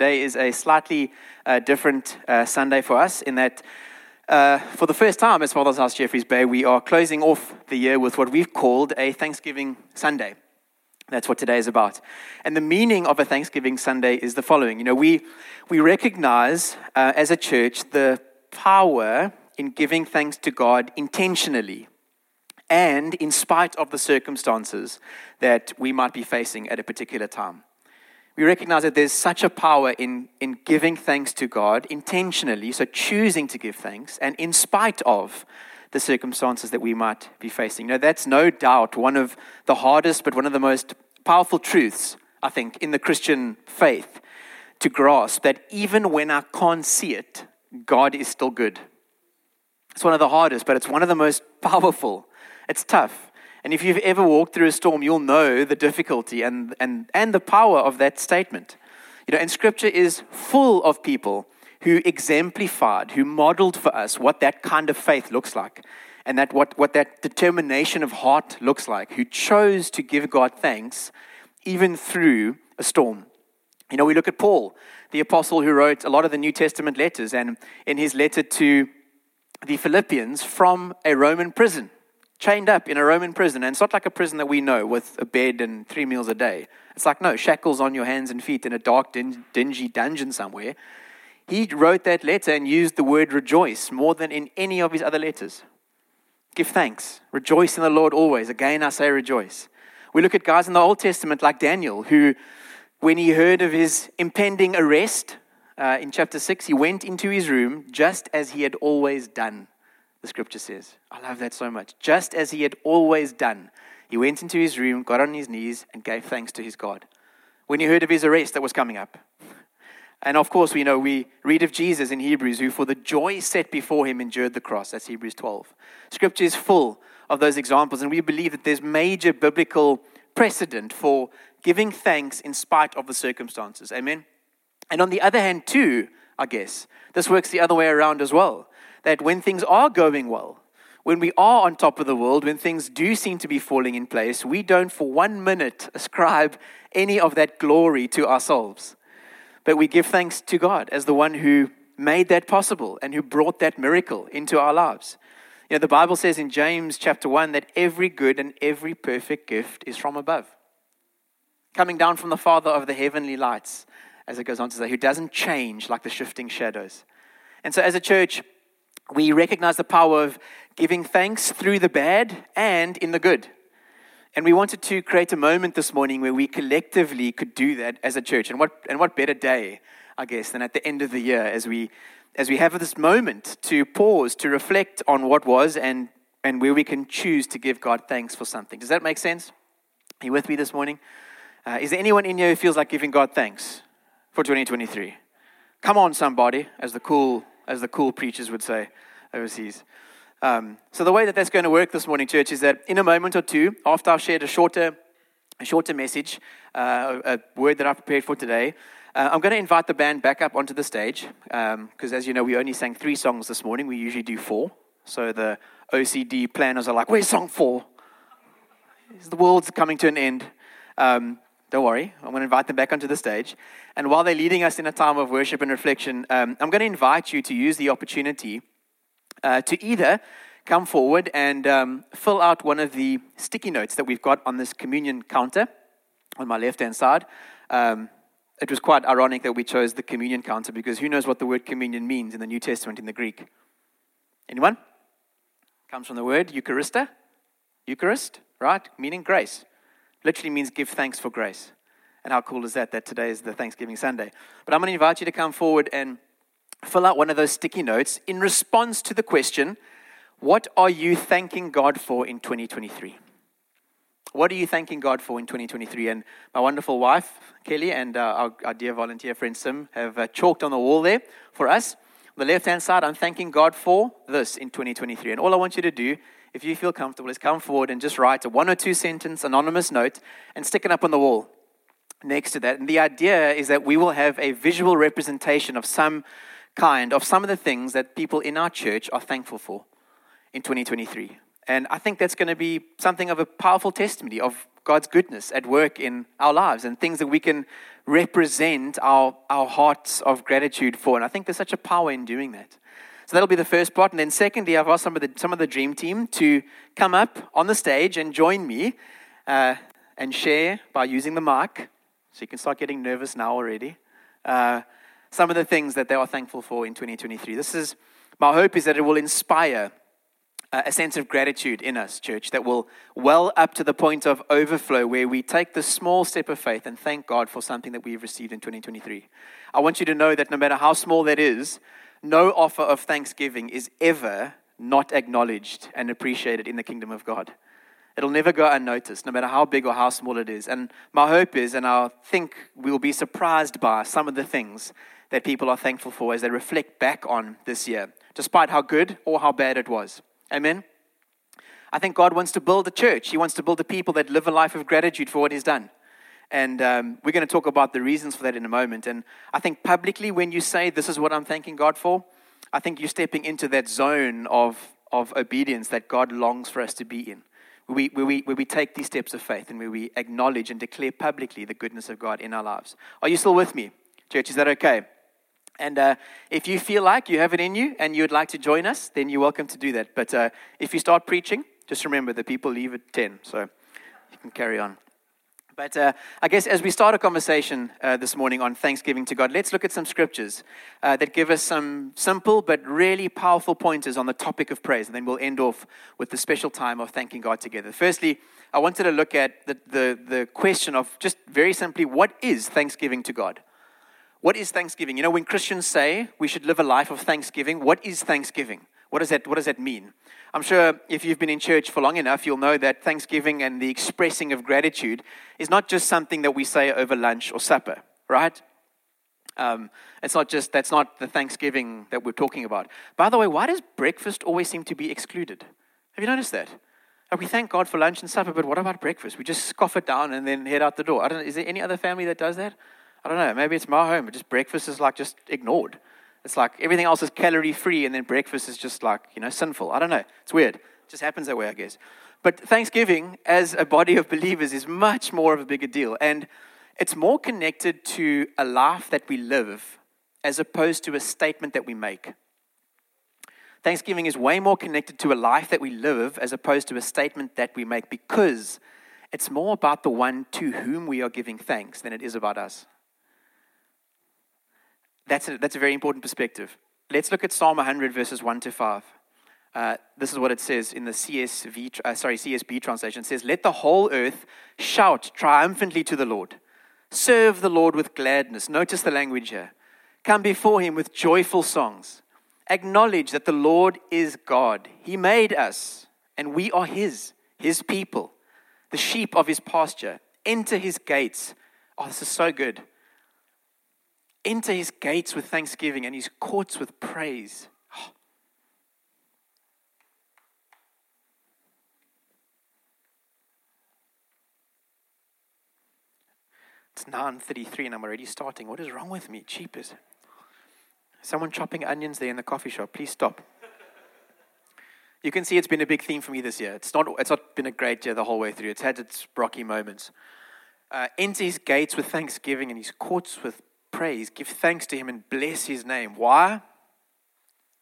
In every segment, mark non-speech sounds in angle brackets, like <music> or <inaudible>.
Today is a slightly uh, different uh, Sunday for us in that, uh, for the first time as Father's House Jeffreys Bay, we are closing off the year with what we've called a Thanksgiving Sunday. That's what today is about. And the meaning of a Thanksgiving Sunday is the following. You know, we, we recognize uh, as a church the power in giving thanks to God intentionally and in spite of the circumstances that we might be facing at a particular time. We recognize that there's such a power in, in giving thanks to God intentionally, so choosing to give thanks, and in spite of the circumstances that we might be facing. Now, that's no doubt one of the hardest, but one of the most powerful truths, I think, in the Christian faith to grasp that even when I can't see it, God is still good. It's one of the hardest, but it's one of the most <laughs> powerful. It's tough. And if you've ever walked through a storm, you'll know the difficulty and, and, and the power of that statement. You know, and scripture is full of people who exemplified, who modeled for us what that kind of faith looks like and that what, what that determination of heart looks like, who chose to give God thanks even through a storm. You know, we look at Paul, the apostle who wrote a lot of the New Testament letters, and in his letter to the Philippians from a Roman prison, chained up in a Roman prison. And it's not like a prison that we know with a bed and three meals a day. It's like, no, shackles on your hands and feet in a dark, dingy dungeon somewhere. He wrote that letter and used the word rejoice more than in any of his other letters. Give thanks. Rejoice in the Lord always. Again, I say rejoice. We look at guys in the Old Testament like Daniel, who, when he heard of his impending arrest uh, in chapter 6, he went into his room just as he had always done the scripture says. I love that so much. Just as he had always done, he went into his room, got on his knees, and gave thanks to his God. When he heard of his arrest that was coming up. And of course, we know we read of Jesus in Hebrews, who for the joy set before him endured the cross. That's Hebrews 12. Scripture is full of those examples, and we believe that there's major biblical precedent for giving thanks in spite of the circumstances. Amen? And on the other hand, too, I guess, this works the other way around as well that when things are going well, when we are on top of the world, when things do seem to be falling in place, we don't for one minute <laughs> ascribe any of that glory to ourselves. But we give thanks to God as the one who made that possible and who brought that miracle into our lives. You know, the Bible says in James chapter 1 that every good and every perfect gift is from above, coming down from the Father of the heavenly lights, as it goes on to say, who doesn't change like the shifting shadows. And so, as a church, we recognize the power of giving thanks through the bad and in the good. And we wanted to create a moment this morning where we collectively could do that as a church. And what, and what better day, I guess, than at the end of the year as we, as we have this moment to pause, to reflect on what was, and, and where we can choose to give God thanks for something. Does that make sense? Are you with me this morning? Uh, is there anyone in here who feels like giving God thanks for 2023? Come on, somebody, as the cool as the cool preachers would say overseas. Um, so the way that that's going to work this morning, church, is that in a moment or two, after I've shared a shorter, a shorter message, uh, a word that I've prepared for today, uh, I'm going to invite the band back up onto the stage because, um, as you know, we only sang three songs this morning. We usually do four. So the OCD planners are like, "Where's song four? The world's coming to an end." Um, don't worry, I'm going to invite them back onto the stage. And while they're leading us in a time of worship and reflection, um, I'm going to invite you to use the opportunity uh, to either come forward and um, fill out one of the sticky notes that we've got on this communion counter on my left hand side. Um, it was quite ironic that we chose the communion counter because who knows what the word communion means in the New Testament in the Greek? Anyone? Comes from the word Eucharista, Eucharist, right? Meaning grace. Literally means give thanks for grace. And how cool is that? That today is the Thanksgiving Sunday. But I'm going to invite you to come forward and fill out one of those sticky notes in response to the question What are you thanking God for in 2023? What are you thanking God for in 2023? And my wonderful wife, Kelly, and uh, our, our, dear volunteer friend Sim have uh, chalked on the wall there for us. On the left hand side, I'm thanking God for this in 2023. And all I want you to do if you feel comfortable, is come forward and just write a one or two sentence anonymous note and stick it up on the wall next to that. And the idea is that we will have a visual representation of some kind of some of the things that people in our church are thankful for in 2023. And I think that's going to be something of a powerful testimony of God's goodness at work in our lives and things that we can represent our, our hearts of gratitude for. And I think there's such a power in doing that. So that'll be the first part. And then, secondly, I've asked some of the, some of the dream team to come up on the stage and join me uh, and share by using the mic. So you can start getting nervous now already. Uh, some of the things that they are thankful for in 2023. This is my hope is that it will inspire a sense of gratitude in us, church, that will well up to the point of overflow where we take the small step of faith and thank God for something that we've received in 2023. I want you to know that no matter how small that is, no offer of thanksgiving is ever not acknowledged and appreciated in the kingdom of God. It'll never go unnoticed, no matter how big or how small it is. And my hope is, and I think we'll be surprised by some of the things that people are thankful for as they reflect back on this year, despite how good or how bad it was. Amen? I think God wants to build a church. He wants to build a people that live a life of gratitude for what He's done. And um, we're going to talk about the reasons for that in a moment. And I think publicly, when you say, This is what I'm thanking God for, I think you're stepping into that zone of, of obedience that God longs for us to be in. Where we, where, we, where we take these steps of faith and where we acknowledge and declare publicly the goodness of God in our lives. Are you still with me? Church, is that okay? And uh, if you feel like you have it in you and you'd like to join us, then you're welcome to do that. But uh, if you start preaching, just remember the people leave at 10, so you can carry on. But uh, I guess as we start a conversation uh, this morning on Thanksgiving to God, let's look at some scriptures uh, that give us some simple but really powerful pointers on the topic of praise. And then we'll end off with the special time of thanking God together. Firstly, I wanted to look at the, the, the question of just very simply what is thanksgiving to God? What is Thanksgiving? You know, when Christians say we should live a life of Thanksgiving, what is Thanksgiving? What does that, what does that mean? I'm sure if you've been in church for long enough, you'll know that Thanksgiving and the expressing of gratitude is not just something that we say over lunch or supper, right? Um, it's not just, that's not the Thanksgiving that we're talking about. By the way, why does breakfast always seem to be excluded? Have you noticed that? Like we thank God for lunch and supper, but what about breakfast? We just scoff it down and then head out the door. I don't, is there any other family that does that? I don't know, maybe it's my home, but just breakfast is like just ignored. It's like everything else is calorie free, and then breakfast is just like, you know, sinful. I don't know. It's weird. It just happens that way, I guess. But Thanksgiving, as a body of believers, is much more of a bigger deal. And it's more connected to a life that we live as opposed to a statement that we make. Thanksgiving is way more connected to a life that we live as opposed to a statement that we make because it's more about the one to whom we are giving thanks than it is about us. That's a, that's a very important perspective. Let's look at Psalm 100, verses 1 to 5. Uh, this is what it says in the CSV, uh, sorry, CSB translation. It says, Let the whole earth shout triumphantly to the Lord. Serve the Lord with gladness. Notice the language here. Come before him with joyful songs. Acknowledge that the Lord is God. He made us, and we are his, his people, the sheep of his pasture. Enter his gates. Oh, this is so good. Enter his gates with thanksgiving and his courts with praise. <gasps> It's 9.33 and I'm already starting. What is wrong with me? Cheapers. Someone chopping onions there in the coffee shop. Please stop. <laughs> You can see it's been a big theme for me this year. It's not, it's not been a great year the whole way through. It's had its rocky moments. Uh, enter his gates with thanksgiving and his courts with praise, give thanks to him, and bless his name. Why?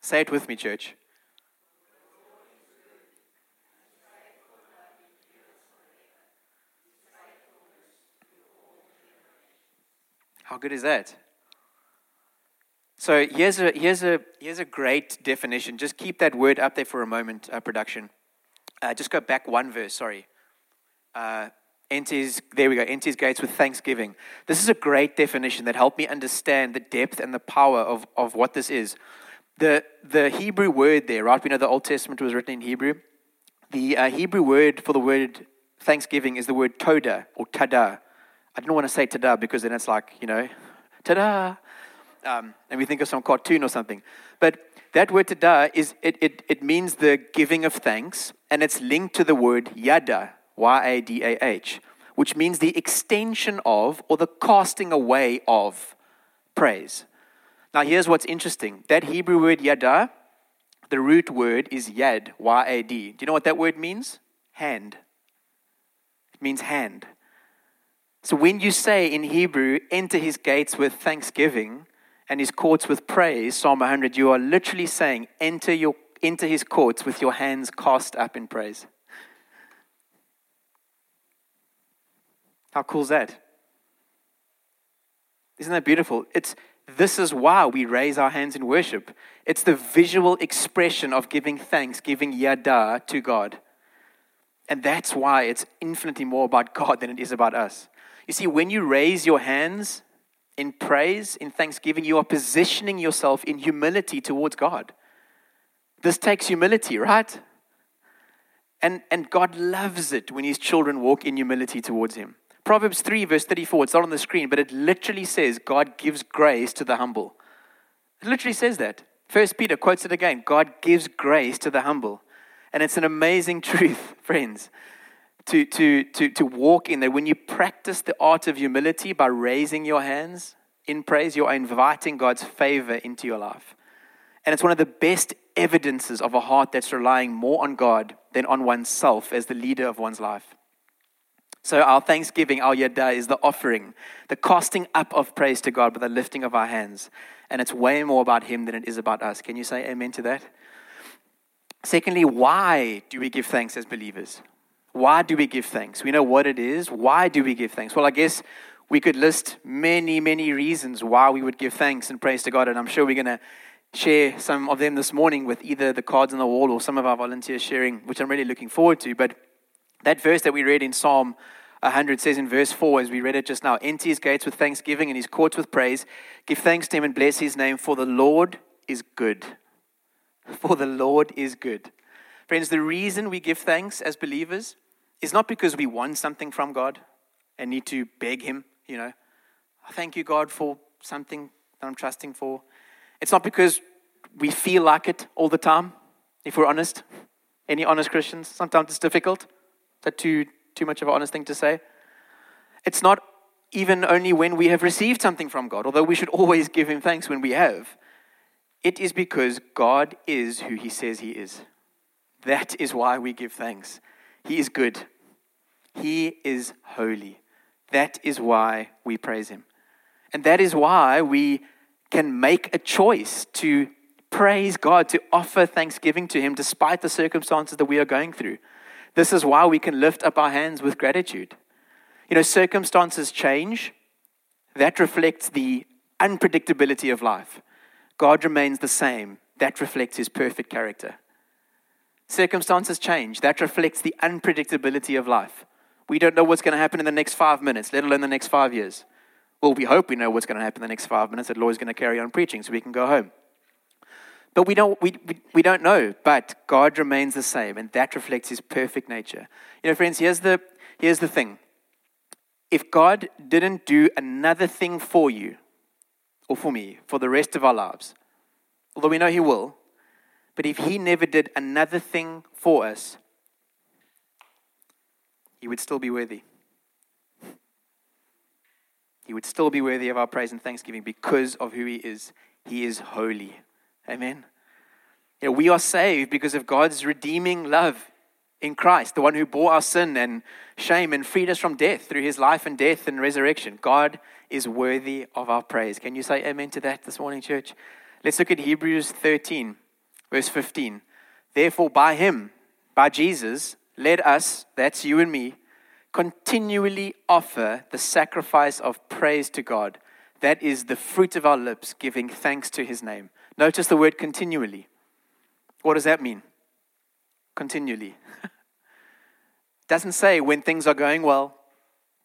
Say it with me, church. How good is that? So here's a, here's a, here's a great definition. Just keep that word up there for a moment, uh, production. Uh, just go back one verse, sorry. Uh, enters, there we go, enters gates with thanksgiving. This is a great definition that helped me understand the depth and the power of, of what this is. The, the Hebrew word there, right? We know the Old Testament was written in Hebrew. The uh, Hebrew word for the word thanksgiving is the word toda or tada. I don't want to say tada because then it's like, you know, tada. Um, and we think of some cartoon or something. But that word tada is, it, it, it means the giving of thanks, and it's linked to the word yada, Y A D A H, which means the extension of or the casting away of praise. Now, here's what's interesting that Hebrew word yada, The root word is yad, Y A D. Do you know what that word means? Hand. It means hand. So when you say in Hebrew, enter his gates with thanksgiving and his courts with praise, Psalm 100, you are literally saying, enter, your, enter his courts with your hands cast up in praise. How cool is that? Isn't that beautiful? It's, this is why we raise our hands in worship. It's the visual expression of giving thanks, giving yada to God. And that's why it's infinitely more about God than it is about us. You see, when you raise your hands in praise, in thanksgiving, you are positioning yourself in humility towards God. This takes humility, right? And, and God loves it when his children walk in humility towards him. Proverbs 3, verse 34, it's not on the screen, but it literally says, God gives grace to the humble. It literally says that. First Peter quotes it again God gives grace to the humble. And it's an amazing <laughs> truth, friends, to, to, to, to walk in there. When you practice the art of humility by raising your hands in praise, you are inviting God's favor into your life. And it's one of the best evidences of a heart that's relying more on God than on oneself as the leader of one's life. So, our thanksgiving, our yada, is the offering, the casting up of praise to God by the lifting of our hands. And it's way more about Him than it is about us. Can you say amen to that? Secondly, why do we give thanks as believers? Why do we give thanks? We know what it is. Why do we give thanks? Well, I guess we could list many, many reasons why we would give thanks and praise to God. And I'm sure we're going to share some of them this morning with either the cards on the wall or some of our volunteers sharing, which I'm really looking forward to. But that verse that we read in Psalm 100 says in verse 4, as we read it just now Enter his gates with thanksgiving and his courts with praise. Give thanks to him and bless his name, for the Lord is good. For the Lord is good. Friends, the reason we give thanks as believers is not because we want something from God and need to beg him, you know, thank you, God, for something that I'm trusting for. It's not because we feel like it all the time, if we're honest. Any honest Christians? Sometimes it's difficult. Is that too too much of an honest thing to say. It's not even only when we have received something from God, although we should always give Him thanks when we have. It is because God is who He says He is. That is why we give thanks. He is good, He is holy. That is why we praise Him. And that is why we can make a choice to praise God, to offer thanksgiving to Him despite the circumstances that we are going through. This is why we can lift up our hands with gratitude. You know, circumstances change. That reflects the unpredictability of life. God remains the same. That reflects his perfect character. Circumstances change. That reflects the unpredictability of life. We don't know what's going to happen in the next five minutes, let alone the next five years. Well, we hope we know what's going to happen in the next five minutes, that Lloyd's going to carry on preaching so we can go home. But we don't, we, we, we don't know. But God remains the same, and that reflects his perfect nature. You know, friends, here's the, here's the thing. If God didn't do another thing for you, or for me, for the rest of our lives, although we know he will, but if he never did another thing for us, he would still be worthy. He would still be worthy of our praise and thanksgiving because of who he is. He is holy. Amen. You know, we are saved because of God's redeeming love in Christ, the one who bore our sin and shame and freed us from death through his life and death and resurrection. God is worthy of our praise. Can you say amen to that this morning, church? Let's look at Hebrews 13, verse 15. Therefore, by him, by Jesus, let us, that's you and me, continually offer the sacrifice of praise to God. That is the fruit of our lips, giving thanks to his name. Notice the word continually. What does that mean? Continually. <laughs> doesn't say when things are going well.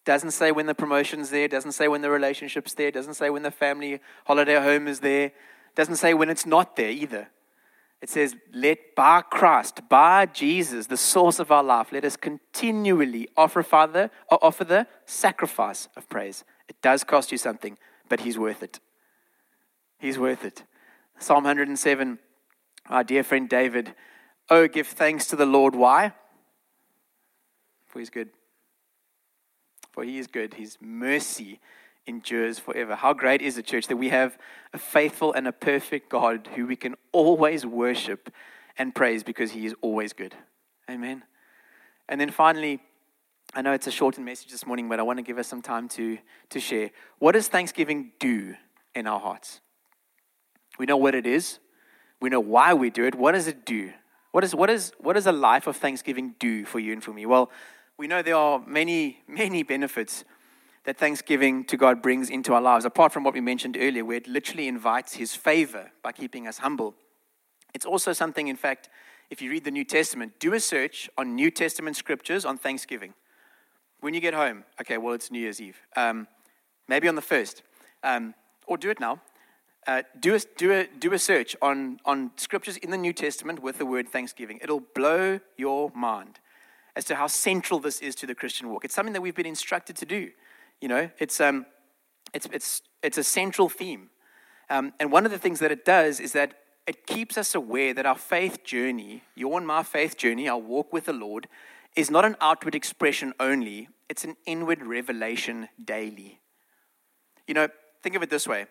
Doesn't say when the promotion's there. Doesn't say when the relationship's there. Doesn't say when the family holiday home is there. Doesn't say when it's not there either. It says, let by Christ, by Jesus, the source of our life, let us continually offer Father or offer the sacrifice of praise. It does cost you something, but He's worth it. He's worth it. Psalm 107, our dear friend David, Oh, give thanks to the Lord. Why? For he's good. For he is good. His mercy endures forever. How great is the church that we have a faithful and a perfect God who we can always worship and praise because He is always good. Amen. And then finally, I know it's a shortened message this morning, but I want to give us some time to, to share. What does Thanksgiving do in our hearts? We know what it is, we know why we do it. What does it do? What, is, what, is, what does a life of Thanksgiving do for you and for me? Well, we know there are many, many benefits that thanksgiving to God brings into our lives, apart from what we mentioned earlier, where it literally invites His favor by keeping us humble. It's also something, in fact, if you read the New Testament, do a search on New Testament scriptures on Thanksgiving. When you get home, okay, well, it's New Year's Eve. Um, maybe on the first, um, or do it now. Uh, do, a, do, a, do a search on, on scriptures in the New Testament with the word Thanksgiving. It'll blow your mind as to how central this is to the Christian walk. It's something that we've been instructed to do. You know, it's, um, it's, it's, it's a central theme. Um, and one of the things that it does is that it keeps us aware that our faith journey, your and my faith journey, our walk with the Lord, is not an outward expression only, it's an inward revelation daily. You know, think of it this way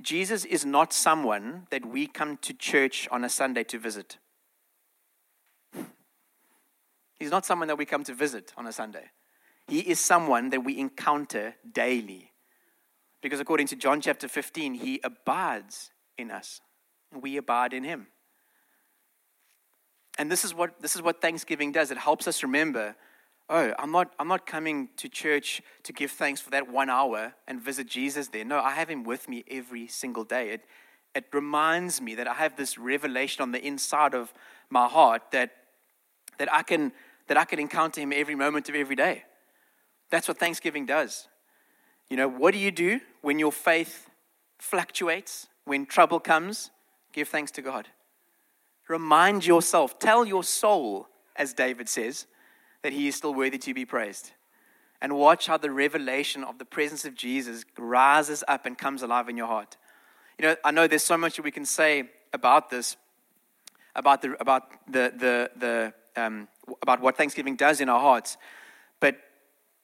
Jesus is not someone that we come to church on a Sunday to visit. He's not someone that we come to visit on a Sunday. He is someone that we encounter daily. Because according to John chapter 15, he abides in us, and we abide in him. And this is what this is what Thanksgiving does. It helps us remember, oh, I'm not I'm not coming to church to give thanks for that one hour and visit Jesus there. No, I have him with me every single day. It it reminds me that I have this revelation on the inside of my heart that that I can that I can encounter him every moment of every day. That's what Thanksgiving does. You know, what do you do when your faith fluctuates, when trouble comes? Give thanks to God. Remind yourself, tell your soul, as David says, that he is still worthy to be praised. And watch how the revelation of the presence of Jesus rises up and comes alive in your heart. You know, I know there's so much that we can say about this, about the, about the, the, the, um, about what Thanksgiving does in our hearts. But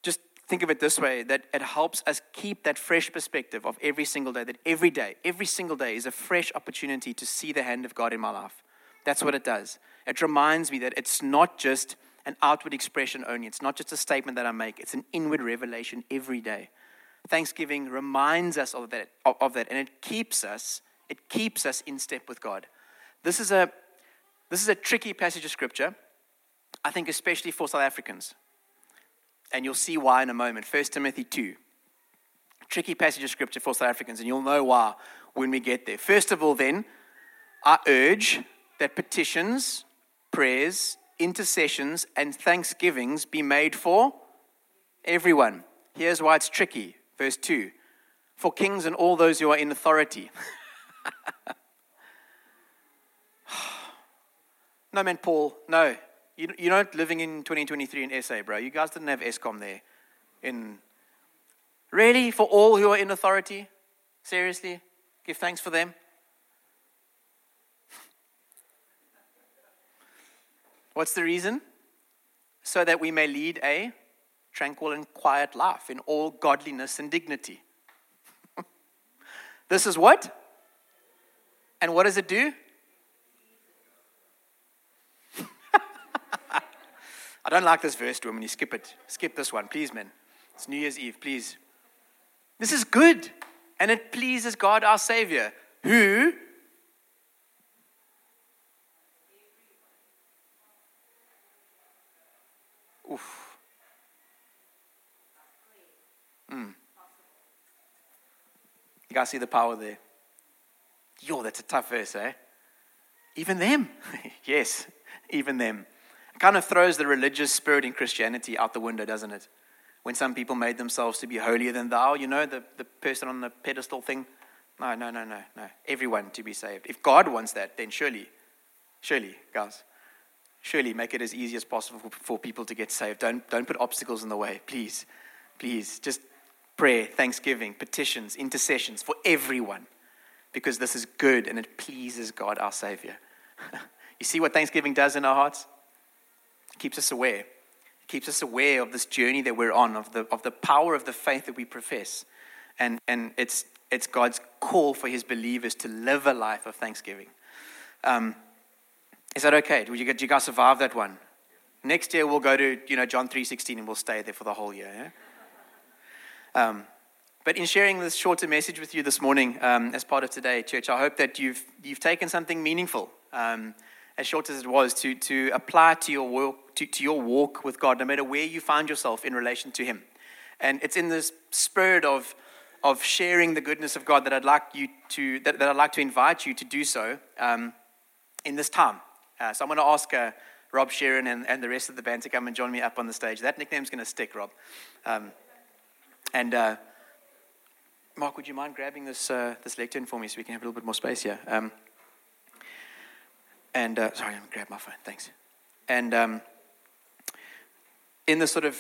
just think of it this way that it helps us keep that fresh perspective of every single day, that every day, every single day is a fresh opportunity to see the hand of God in my life. That's what it does. It reminds me that it's not just an outward expression only, it's not just a statement that I make, it's an inward revelation every day. Thanksgiving reminds us of that, of that and it keeps us, it keeps us in step with God. This is a, this is a tricky passage of scripture, I think, especially for South Africans and you'll see why in a moment. 1 Timothy 2. Tricky passage of scripture for South Africans, and you'll know why when we get there. First of all, then, I urge that petitions, prayers, intercessions, and thanksgivings be made for everyone. Here's why it's tricky. Verse 2 For kings and all those who are in authority. <sighs> no, man, Paul, no. You, are not living in 2023 in SA, bro. You guys didn't have Eskom there. In really for all who are in authority, seriously, give thanks for them. What's the reason? So that we may lead a tranquil and quiet life in all godliness and dignity. <laughs> this is what? And what does it do? <laughs> I don't like this verse, when you skip it. Skip this one, please, men. It's New Year's Eve, please. This is good. And it pleases God our Savior, who You guys see the power there? Yo, that's a tough verse, eh? Even them. <laughs> yes, even them kind of throws the religious spirit in Christianity out the window, doesn't it? When some people made themselves to be holier than thou, you know, the, the person on the pedestal thing. No, no, no, no, no. Everyone to be saved. If God wants that, then surely, surely, guys, surely make it as easy as possible for people to get saved. Don't, don't put obstacles in the way, please. Please. Just prayer, thanksgiving, petitions, intercessions for everyone because this is good and it pleases God, our Savior. <laughs> you see what thanksgiving does in our hearts? It keeps us aware. It keeps us aware of this journey that we're on, of the, of the power of the faith that we profess. And, and it's, it's God's call for his believers to live a life of thanksgiving. Um, Is that okay? Did you, you guys survive that one? Next year we'll go to you know John three sixteen and we'll stay there for the whole year. Yeah? Um, but in sharing this shorter message with you this morning, um, as part of today, church, I hope that you've you've taken something meaningful, um, as short as it was, to to apply to your walk to, to your walk with God, no matter where you find yourself in relation to Him. And it's in this spirit of of sharing the goodness of God that I'd like you to that, that I'd like to invite you to do so um, in this time. Uh, so I'm going to ask. Uh, Rob Sheeran and, and the rest of the band to come and join me up on the stage. That nickname's going to stick, Rob. And uh, Mark, would you mind grabbing this, uh, this lectern for me so we can have a little bit more space here? Um, and uh, sorry, I'm going grab my phone. Thanks. And um, in the sort of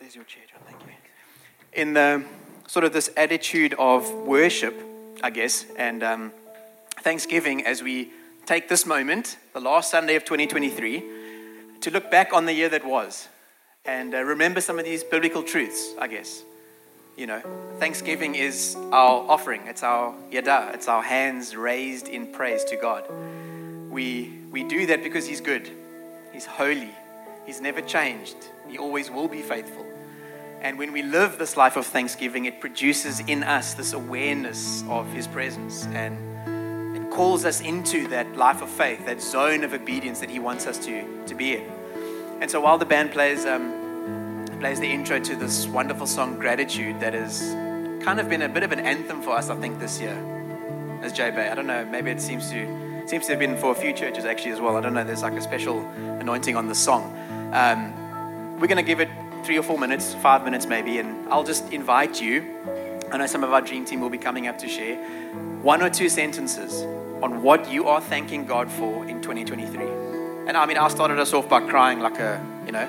there's your chair, John. Thank you. In the sort of this attitude of worship, I guess, and um, thanksgiving as we take this moment, the last Sunday of 2023, to look back on the year that was and uh, remember some of these biblical truths, I guess. You know, Thanksgiving is our offering, it's our yada, it's our hands raised in praise to God. We, we do that because He's good, He's holy, He's never changed, He always will be faithful. And when we live this life of thanksgiving, it produces in us this awareness of His presence and it calls us into that life of faith, that zone of obedience that He wants us to, to be in. And so while the band plays, um, plays the intro to this wonderful song, Gratitude, that has kind of been a bit of an anthem for us, I think, this year as J Bay. I don't know, maybe it seems to, seems to have been for a few churches actually as well. I don't know, there's like a special anointing on the song. Um, we're going to give it three or four minutes, five minutes maybe, and I'll just invite you. I know some of our dream team will be coming up to share one or two sentences on what you are thanking God for in 2023. And I mean, I started us off by crying like a, you know,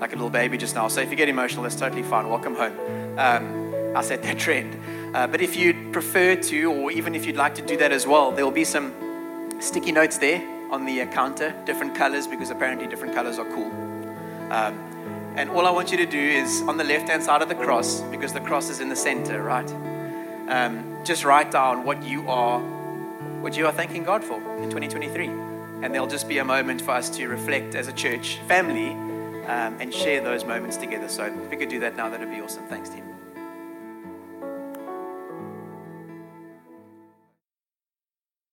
like a little baby just now. So if you get emotional, that's totally fine. Welcome home. Um, I set that trend. Uh, but if you'd prefer to, or even if you'd like to do that as well, there will be some sticky notes there on the counter, different colors, because apparently different colors are cool. Um, and all I want you to do is on the left hand side of the cross, because the cross is in the center, right? Um, just write down what you are what you are thanking God for in 2023. And there'll just be a moment for us to reflect as a church family um, and share those moments together. So if we could do that now, that'd be awesome. Thanks, team.